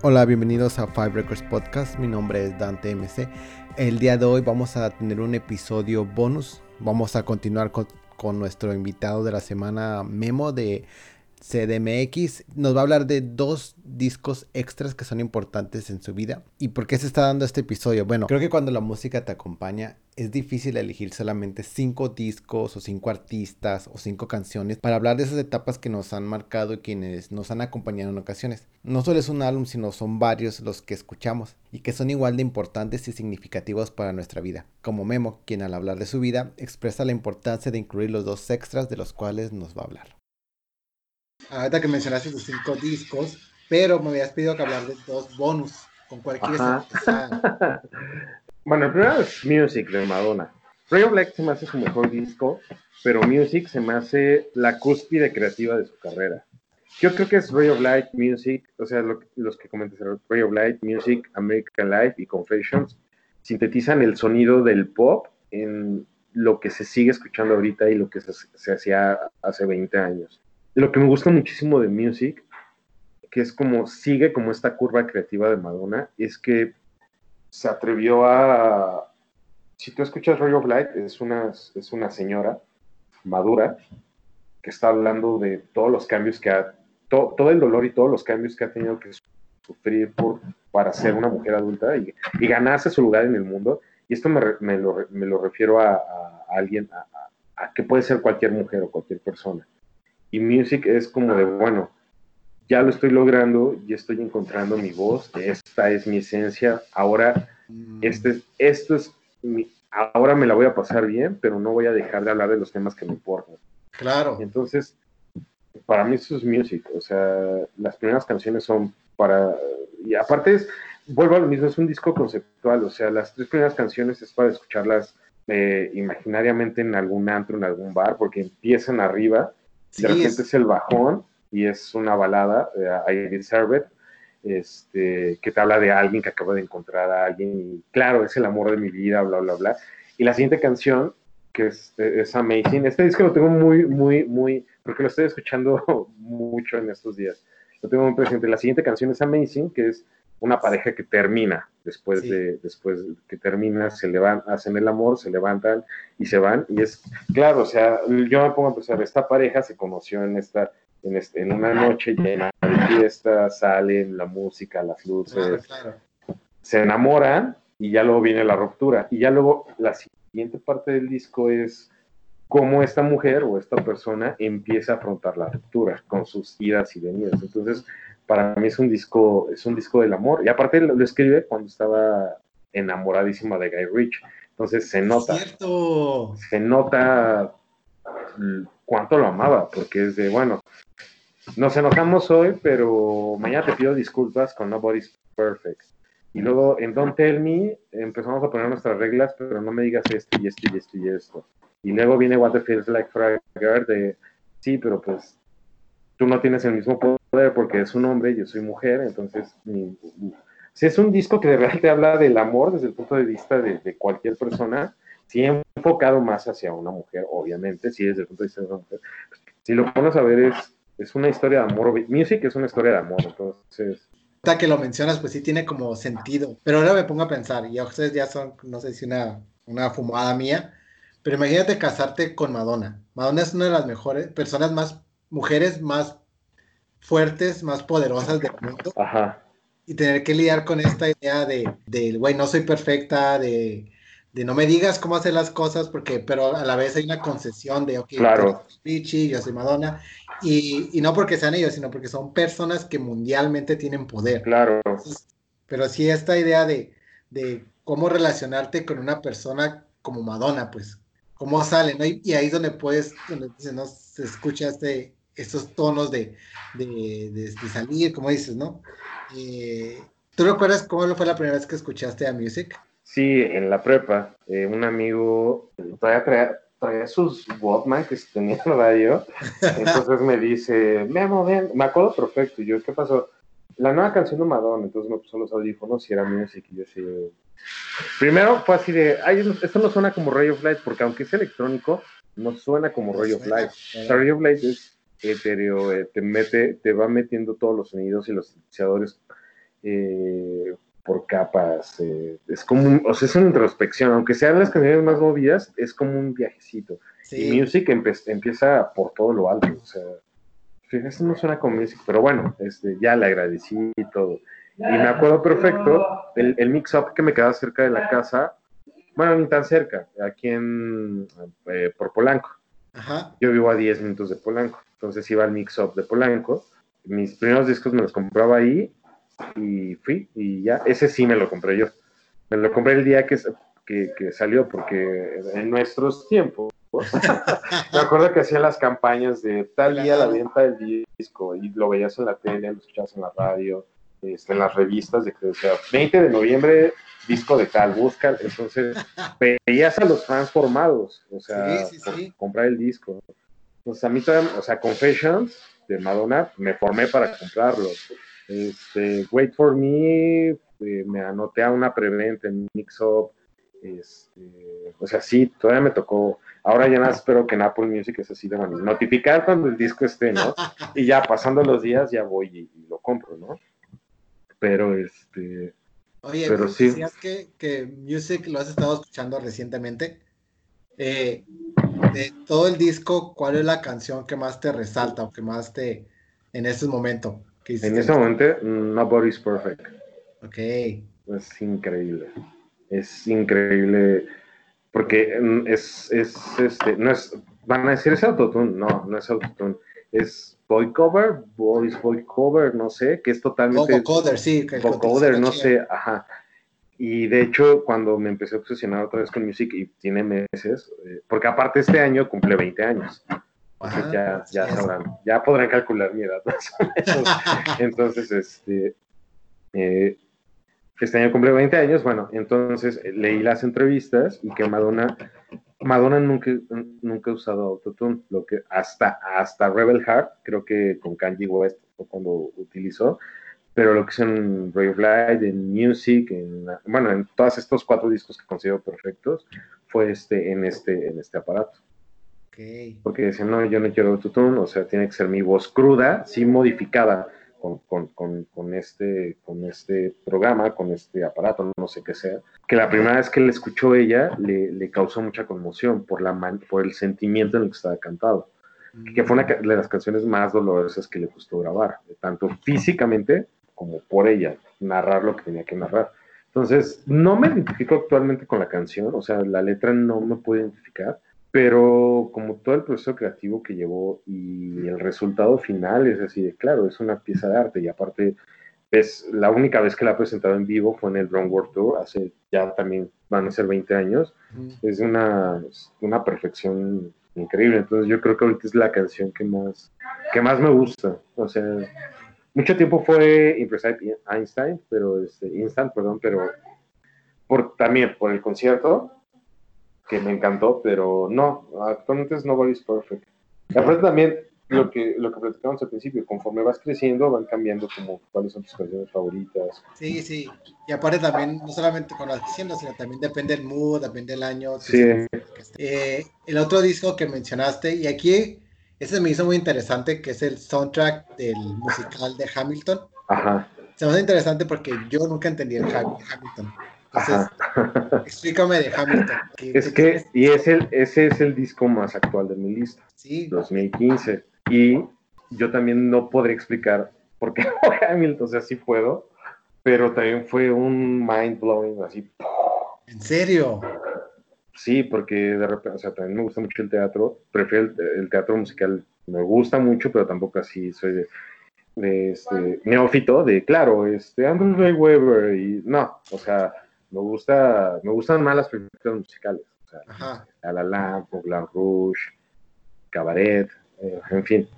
Hola, bienvenidos a Five Records Podcast. Mi nombre es Dante MC. El día de hoy vamos a tener un episodio bonus. Vamos a continuar con, con nuestro invitado de la semana, Memo de CDMX nos va a hablar de dos discos extras que son importantes en su vida. ¿Y por qué se está dando este episodio? Bueno, creo que cuando la música te acompaña es difícil elegir solamente cinco discos o cinco artistas o cinco canciones para hablar de esas etapas que nos han marcado y quienes nos han acompañado en ocasiones. No solo es un álbum, sino son varios los que escuchamos y que son igual de importantes y significativos para nuestra vida. Como Memo, quien al hablar de su vida expresa la importancia de incluir los dos extras de los cuales nos va a hablar ahorita que mencionaste tus cinco discos, pero me habías pedido que hablar de dos bonus. ¿Con cuál quieres Bueno, el primero es Music de Madonna. Ray of Light se me hace su mejor disco, pero Music se me hace la cúspide creativa de su carrera. Yo creo que es Ray of Light, Music, o sea, los que comentas, Ray of Light, Music, American Life y Confessions, sintetizan el sonido del pop en lo que se sigue escuchando ahorita y lo que se, se hacía hace 20 años lo que me gusta muchísimo de Music, que es como sigue como esta curva creativa de Madonna, es que se atrevió a... Si tú escuchas Ray of Light, es una, es una señora madura que está hablando de todos los cambios que ha... todo el dolor y todos los cambios que ha tenido que sufrir por, para ser una mujer adulta y, ganarse su lugar en el mundo. Y esto me, me, lo, refiero a, alguien, a que puede ser cualquier mujer o cualquier persona y music es como de, bueno, ya lo estoy logrando, ya estoy encontrando mi voz, esta es mi esencia, ahora mm. este, esto es mi, ahora me la voy a pasar bien, pero no voy a dejar de hablar de los temas que me importan. Claro. Entonces, para mí eso es music, o sea, las primeras canciones son para, y aparte es, vuelvo a lo mismo, es un disco conceptual, o sea, las tres primeras canciones es para escucharlas eh, imaginariamente en algún antro, en algún bar, porque empiezan arriba de repente es... el bajón y es una balada, I Deserve It, este, que te habla de alguien que acaba de encontrar a alguien y claro, es el amor de mi vida, bla, bla, bla. Y la siguiente canción, que es, es Amazing, este disco lo tengo muy, muy, muy, porque lo estoy escuchando mucho en estos días. Lo tengo muy presente. La siguiente canción es Amazing, que es una pareja que termina después de después que termina se levantan hacen el amor se levantan y se van. Y es claro o sea yo me pongo a pensar esta pareja se conoció en esta en, este, en una noche llena de fiesta salen la música las luces se enamoran y ya luego viene la ruptura. Y ya luego la siguiente parte del disco es cómo esta mujer o esta persona empieza a afrontar la ruptura con sus idas y venidas. Entonces para mí es un disco, es un disco del amor. Y aparte lo, escribe cuando estaba enamoradísima de Guy Rich. Entonces se nota. Cierto. Se nota cuánto lo amaba, porque es de, bueno, nos enojamos hoy, pero mañana te pido disculpas con Nobody's Perfect. Y luego en Don't Tell Me empezamos a poner nuestras reglas, pero no me digas esto y esto y esto y esto. Y luego viene What the Feels Like Fragger de, sí, pero pues tú no tienes el mismo porque es un hombre, yo soy mujer, entonces si es un disco que de verdad te habla del amor desde el punto de vista de, cualquier persona, sí enfocado más hacia una mujer, obviamente, sí desde el punto de vista de una mujer. Si lo pones a ver es, es una historia de amor, music es una historia de amor, entonces... Que lo mencionas, pues sí tiene como sentido. Pero ahora me pongo a pensar, y ustedes ya son, no sé si una, una fumada mía, pero imagínate casarte con Madonna. Madonna es una de las mejores personas más mujeres más fuertes, más poderosas del mundo. Ajá. Y tener que lidiar con esta idea de, de güey, no soy perfecta, de, de, no me digas cómo hacer las cosas, porque, pero a la vez hay una concesión de, ok, claro. Pichi, yo soy Madonna. Y, y, no porque sean ellos, sino porque son personas que mundialmente tienen poder. Claro. pero sí esta idea de, de cómo relacionarte con una persona como Madonna, pues, cómo sale, ¿no? Y, ahí es donde puedes, donde ¿no? se escucha este, estos tonos de, de, salir, como dices, ¿no? Eh, ¿Tú recuerdas cómo fue la primera vez que escuchaste a Music? Sí, en la prepa, eh, un amigo traía, traía, sus Walkman que tenía en radio, entonces me dice, Memo, ven, me acuerdo perfecto, y yo, ¿qué pasó? La nueva canción de Madonna, entonces me puso los audífonos y era Music, y yo así, primero fue así de, ay, esto no suena como Ray of Light, porque aunque es electrónico, no suena como Ray of Light. Ray of Light es etéreo, eh, te mete, te va metiendo todos los sonidos y los sintetizadores eh, por capas. Eh, es como, o sea, es una introspección, aunque sean las canciones más movidas, es como un viajecito. Y Music empieza por todo lo alto, o sea, fíjate, no suena como Music, pero bueno, este, ya le agradecí y todo. Y me acuerdo perfecto, el, el mix-up que me quedaba cerca de la casa, bueno, ni tan cerca, aquí en, eh, por Polanco. Yo vivo a 10 minutos de Polanco, entonces iba al mix-up de Polanco. Mis primeros discos me los compraba ahí y fui y ya, ese sí me lo compré yo. Me lo compré el día que, que, salió porque en nuestros tiempos, me acuerdo que hacían las campañas de tal día la venta del disco y lo veías en la tele, lo escuchabas en la radio, este, en las revistas de que decía 20 de noviembre disco de tal, busca, entonces veías a los fans formados, o sea, comprar el disco. Entonces a mí también, o sea, Confessions de Madonna, me formé para comprarlo. Este, Wait for Me, eh, me anoté a una preventa en Mix Up. Este, o sea, sí, todavía me tocó. Ahora ya nada espero que en Apple Music es así de bueno, notificar cuando el disco esté, ¿no? Y ya pasando los días ya voy y, lo compro, ¿no? Pero este. Oye, pero pues, sí. decías que, que Music lo has estado escuchando recientemente. Eh, de todo el disco, ¿cuál es la canción que más te resalta o que más te en este momento? En ese momento, Nobody's Perfect. Ok. Es increíble. Es increíble. Porque mm, es, es este, no es, van a decir es autotune. No, no es autotune. Es voice cover, voice voice cover, no sé, que es totalmente. Vocoder, sí. Vocoder, no sé, ajá. Y de hecho, cuando me empecé a obsesionar otra vez con music, y tiene meses, eh, porque aparte este año cumple 20 años ya, ya sabrán, ya podrán calcular mi edad. entonces, este, eh, este año cumple 20 años, bueno, entonces eh, leí las entrevistas y que Madonna, Madonna nunca, nunca ha usado autotune, lo que hasta, hasta Rebel Heart, creo que con Kanye West fue cuando utilizó, pero lo que es en Ray of Light, en Music, en, bueno, en todos estos cuatro discos que considero perfectos, fue este, en, este, en este aparato. Porque decían, no, yo no quiero autotune, o sea, tiene que ser mi voz cruda, sí modificada con, con, con, con, este, con este programa, con este aparato, no sé qué sea. Que la primera vez que le escuchó ella le, le causó mucha conmoción por, la por el sentimiento en el que estaba cantado. Que fue una de las canciones más dolorosas que le gustó grabar, tanto físicamente como por ella, narrar lo que tenía que narrar. Entonces, no me identifico actualmente con la canción, o sea, la letra no me puede identificar, pero como todo el proceso creativo que llevó y el resultado final es así de claro, es una pieza de arte y aparte es la única vez que la ha presentado en vivo fue en el Drone World Tour, hace ya también van a ser 20 años, es una, una perfección increíble, entonces yo creo que ahorita es la canción que más, que más me gusta, o sea, mucho tiempo fue Impressive Einstein, pero este, Instant, perdón, pero por, también por el concierto, que me encantó, pero no, actualmente es Nobody's Perfect. aparte también lo que, lo que platicamos al principio, conforme vas creciendo, van cambiando como cuáles son tus canciones favoritas. Sí, sí. Y aparte también, no solamente con las diciendo, sino también depende del mood, depende del año. Sí. Eh, el otro disco que mencionaste, y aquí, ese me hizo muy interesante, que es el soundtrack del musical de Hamilton. Ajá. Se me hace interesante porque yo nunca entendí el Hamilton. explícame de Hamilton. es que, y es el, ese es el disco más actual de mi lista. Sí. 2015. Y yo también no podré explicar por qué Hamilton, o sea, sí puedo, pero también fue un mind blowing así. ¿En serio? Sí, porque de repente, o sea, también me gusta mucho el teatro, prefiero el, teatro musical, me gusta mucho, pero tampoco así soy de, este, neófito, de claro, este, Andrew Webber, y no, o sea, me gusta, me gustan más las películas musicales. O sea, La La La, Rouge, Cabaret, eh, en fin.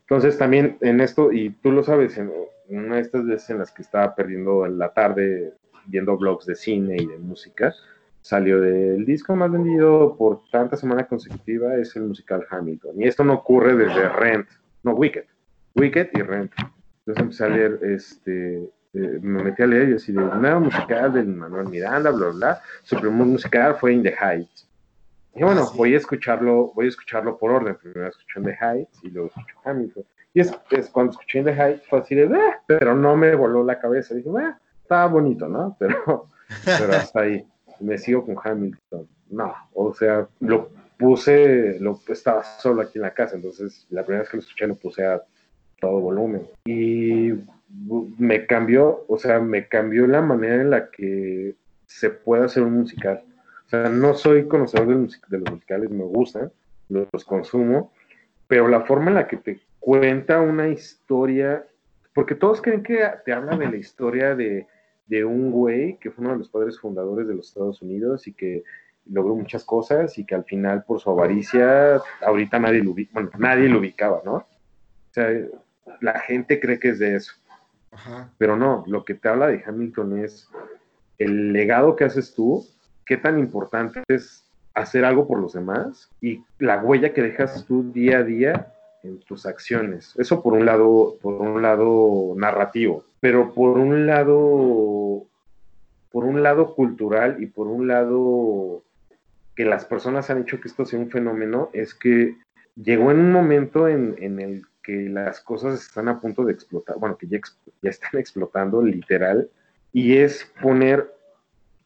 Entonces también en esto, y tú lo sabes, en una de estas veces en las que estaba perdiendo la tarde viendo blogs de cine y de música, salió del disco más vendido por tanta semana consecutiva es el musical Hamilton. Y esto no ocurre desde Rent, no, Wicked. Wicked y Rent. Entonces empecé a leer este, eh, me metí a leer y así de nuevo musical del Manuel Miranda, bla, bla, bla. Su primer musical fue In the Heights. Y bueno, ah, voy a escucharlo, voy a escucharlo por orden. Primero escuché en The Heights y luego escucho Hamilton. Y es, cuando escuché en The Heights fue así de, ah", pero no me voló la cabeza. Dije, ah, estaba bonito, ¿no? Pero, pero hasta ahí. Me sigo con Hamilton. No, o sea, lo puse, lo estaba solo aquí en la casa, entonces la primera vez que lo escuché lo puse a todo volumen. Y me cambió, o sea, me cambió la manera en la que se puede hacer un musical. O sea, no soy conocedor de los, musicales, me gustan, los, consumo, pero la forma en la que te cuenta una historia, porque todos creen que te habla de la historia de, de un güey que fue uno de los padres fundadores de los Estados Unidos y que logró muchas cosas y que al final por su avaricia ahorita nadie lo, bueno, nadie lo ubicaba, ¿no? O sea, la gente cree que es de eso. Pero no, lo que te habla de Hamilton es el legado que haces tú, qué tan importante es hacer algo por los demás y la huella que dejas tú día a día en tus acciones. Eso por un lado, por un lado narrativo, pero por un lado, por un lado cultural y por un lado que las personas han hecho que esto sea un fenómeno es que llegó en un momento en, en el que las cosas están a punto de explotar, bueno, que ya, están explotando literal, y es poner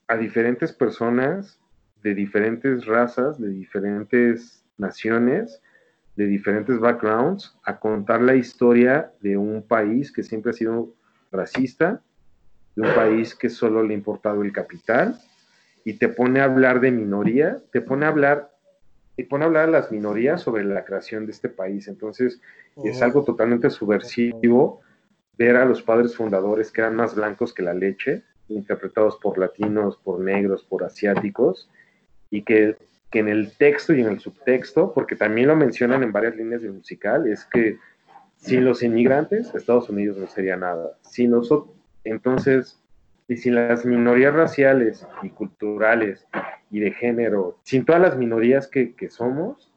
a diferentes personas de diferentes razas, de diferentes naciones, de diferentes backgrounds, a contar la historia de un país que siempre ha sido racista, de un país que solo le ha importado el capital, y te pone a hablar de minoría, te pone a hablar y pone a hablar a las minorías sobre la creación de este país. Entonces, es algo totalmente subversivo ver a los padres fundadores que eran más blancos que la leche, interpretados por latinos, por negros, por asiáticos, y que, que en el texto y en el subtexto, porque también lo mencionan en varias líneas del musical, es que sin los inmigrantes, Estados Unidos no sería nada. Sin nosotros, entonces, y sin las minorías raciales y culturales y de género, sin todas las minorías que, somos,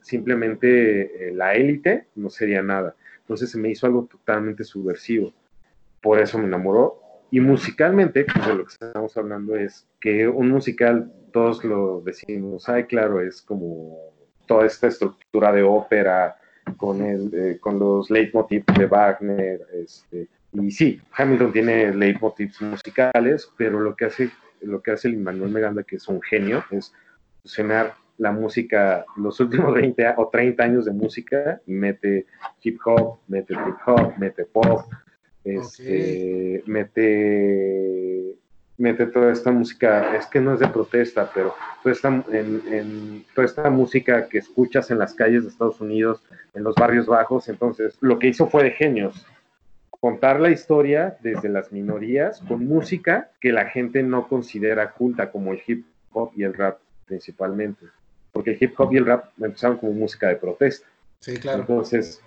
simplemente eh, la élite no sería nada. Entonces se me hizo algo totalmente subversivo. Por eso me enamoró. Y musicalmente, pues de lo que estamos hablando es que un musical, todos lo decimos, ay, claro, es como toda esta estructura de ópera con, el, eh, con los leitmotivs de Wagner, este, y sí, Hamilton tiene leitmotivs musicales, pero lo que hace, lo que hace el Manuel Miranda, que es un genio, es fusionar la música, los últimos 20 o 30 años de música, y mete hip hop, mete hip hop, mete pop, este, mete, mete toda esta música, es que no es de protesta, pero toda esta, en, toda esta música que escuchas en las calles de Estados Unidos, en los barrios bajos, entonces lo que hizo fue de genios contar la historia desde las minorías con música que la gente no considera culta, como el hip hop y el rap principalmente. Porque el hip hop y el rap empezaron como música de protesta. Sí, claro. Entonces,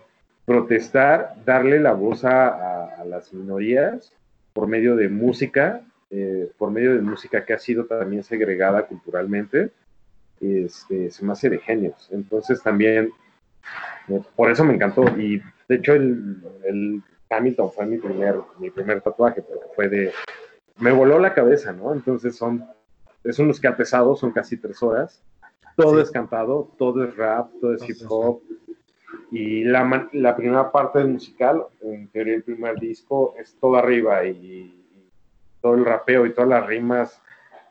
protestar, darle la voz a, las minorías por medio de música, eh, por medio de música que ha sido también segregada culturalmente, este, se me hace de genios. Entonces también, eh, por eso me encantó. Y de hecho, el Hamilton fue mi primer, mi primer tatuaje, porque fue de, me voló la cabeza, ¿no? Entonces son, es un musical pesado, son casi tres horas, todo es cantado, todo es rap, todo es hip hop, y la, la, primera parte del musical, en teoría el primer disco, es todo arriba y, todo el rapeo y todas las rimas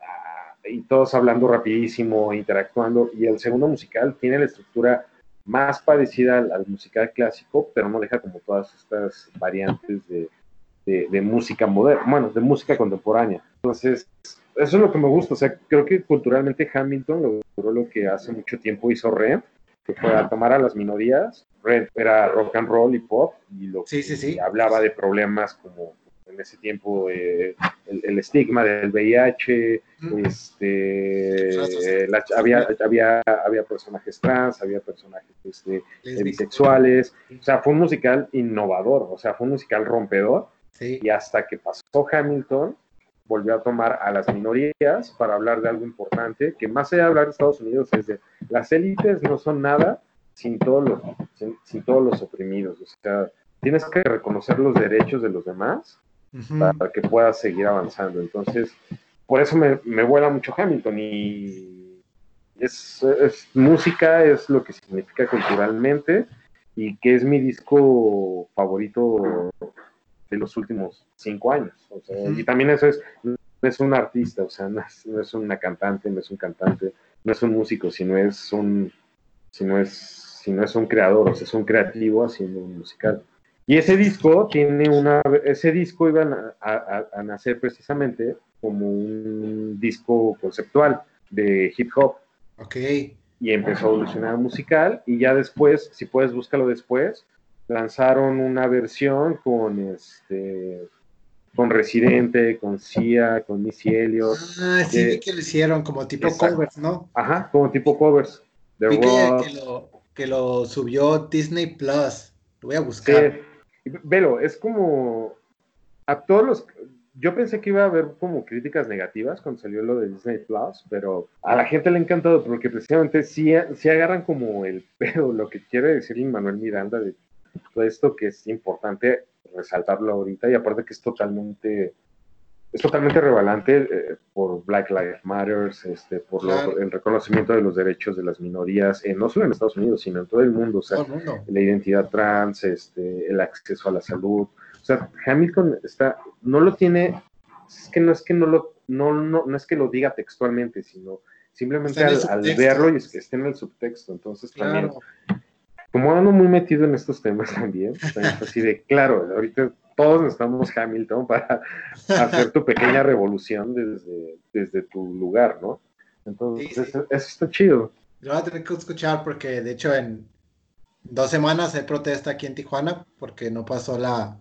ah, y todos hablando rapidísimo, interactuando, y el segundo musical tiene la estructura más parecida al, musical clásico, pero no deja como todas estas variantes de, de, música moderna, bueno, de música contemporánea. Entonces, eso es lo que me gusta. O sea, creo que culturalmente Hamilton logró lo que hace mucho tiempo hizo Red, que fue a tomar a las minorías. Red era rock and roll y pop, y lo que hablaba de problemas como en ese tiempo eh, el, estigma del VIH, este, había, había, había personajes trans, había personajes este, bisexuales, o sea, fue un musical innovador, o sea, fue un musical rompedor, y hasta que pasó Hamilton, volvió a tomar a las minorías para hablar de algo importante, que más allá de hablar de Estados Unidos es de las élites no son nada sin todos los, sin todos los oprimidos, o sea, tienes que reconocer los derechos de los demás para que pueda seguir avanzando. Entonces, por eso me, me vuela mucho Hamilton y, es, música, es lo que significa culturalmente y que es mi disco favorito de los últimos cinco años. Y también eso es, no es un artista, o sea, no es, una cantante, no es un cantante, no es un músico, sino es un, sino es, sino es un creador, o sea, es un creativo haciendo un musical. Y ese disco tiene una, ese disco iba a, nacer precisamente como un disco conceptual de hip hop. Ok. Y empezó a evolucionar musical y ya después, si puedes búscalo después, lanzaron una versión con este con Residente, con Cia, con Missy Elliott. Ah, sí, vi que lo hicieron como tipo covers, ¿no? Ajá, como tipo covers. que, lo, que, lo, subió Disney Plus. Lo voy a buscar. Sí. Velo, es como a todos los... Yo pensé que iba a haber como críticas negativas cuando salió lo de Disney Plus, pero a la gente le ha encantado porque precisamente sí, sí agarran como el pedo, lo que quiere decir Manuel Miranda de todo esto que es importante resaltarlo ahorita y aparte que es totalmente es totalmente revalante eh, por Black Lives Matter, este, por el reconocimiento de los derechos de las minorías, eh, no solo en Estados Unidos, sino en todo el mundo, o sea, la identidad trans, este, el acceso a la salud. O sea, Hamilton está, no lo tiene, es que no es que no lo, no, no, no es que lo diga textualmente, sino simplemente al, verlo y es que esté en el subtexto. Entonces también, como ando muy metido en estos temas también, así de, claro, ahorita todos necesitamos Hamilton para hacer tu pequeña revolución desde, desde tu lugar, ¿no? Entonces, Eso, está chido. Yo voy a tener que escuchar porque, de hecho, en dos semanas hay protesta aquí en Tijuana porque no pasó la...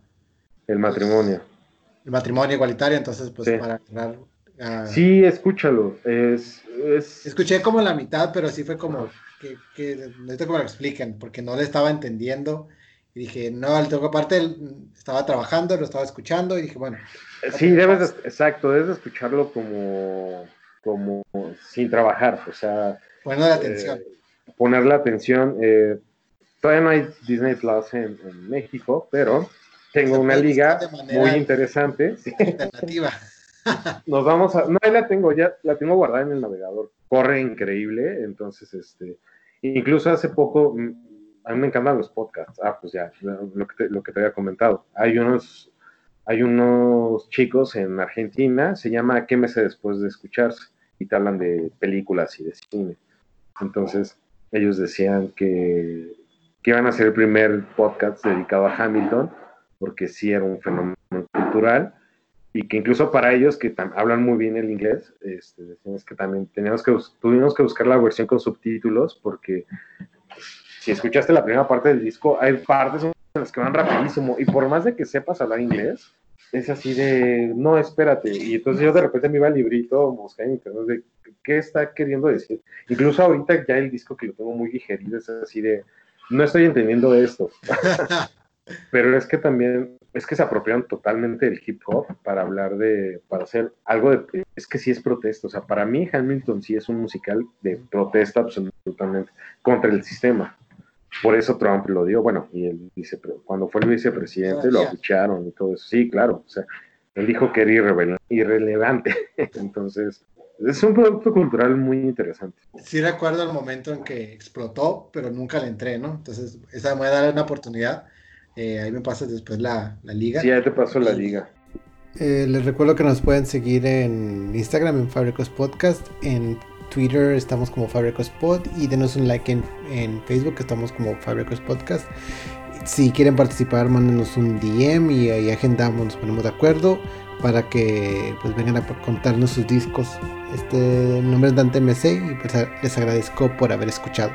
El matrimonio. el matrimonio igualitario, entonces, pues, para Sí, escúchalo. Es, Escuché como la mitad, pero sí fue como que, que necesito que me lo expliquen porque no le estaba entendiendo y dije, no, aparte estaba trabajando, lo estaba escuchando y dije, bueno. Sí, debes, exacto, debes escucharlo como, como sin trabajar, o sea. Poner la atención. Eh, poner la atención. Eh, todavía no hay Disney Plus en, México, pero tengo una liga muy interesante. Alternativa. Nos vamos a. No, ahí la tengo, ya la tengo guardada en el navegador. Corre increíble, entonces, este. Incluso hace poco a mí me encantan los podcasts. Ah, pues ya, lo que te, había comentado. Hay unos, hay unos chicos en Argentina, se llama ¿Qué me sé después de escucharse? Y te hablan de películas y de cine. Entonces, ellos decían que, que iban a ser el primer podcast dedicado a Hamilton, porque sí era un fenómeno cultural y que incluso para ellos que hablan muy bien el inglés, este, decían que también teníamos que, tuvimos que buscar la versión con subtítulos porque si escuchaste la primera parte del disco, hay partes en las que van rapidísimo y por más de que sepas hablar inglés, es así de, no, espérate. Y entonces yo de repente me iba al librito, buscar en internet de qué está queriendo decir. Incluso ahorita ya el disco que lo tengo muy digerido es así de, no estoy entendiendo esto. Pero es que también, es que se apropiaron totalmente del hip hop para hablar de, para hacer algo de, es que sí es protesta. O sea, para mí Hamilton sí es un musical de protesta absolutamente contra el sistema. Por eso Trump lo dio, bueno, y el vice, cuando fue el vicepresidente lo abucharon y todo eso. Sí, claro, o sea, él dijo que era irrelevante. Entonces, es un producto cultural muy interesante. Sí recuerdo el momento en que explotó, pero nunca le entré, ¿no? Entonces, esa me voy a dar una oportunidad. Eh, ahí me pasas después la, la liga. Sí, ahí te paso la liga. Eh, les recuerdo que nos pueden seguir en Instagram en Fabricos Podcast, en Twitter estamos como Fabricos Pod y denos un like en, en Facebook, estamos como Fabricos Podcast. Si quieren participar, mándenos un DM y ahí agendamos, nos ponemos de acuerdo para que pues vengan a contarnos sus discos. Este nombre es Dante MC y pues les agradezco por haber escuchado.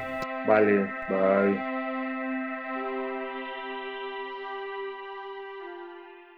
Vale, bye.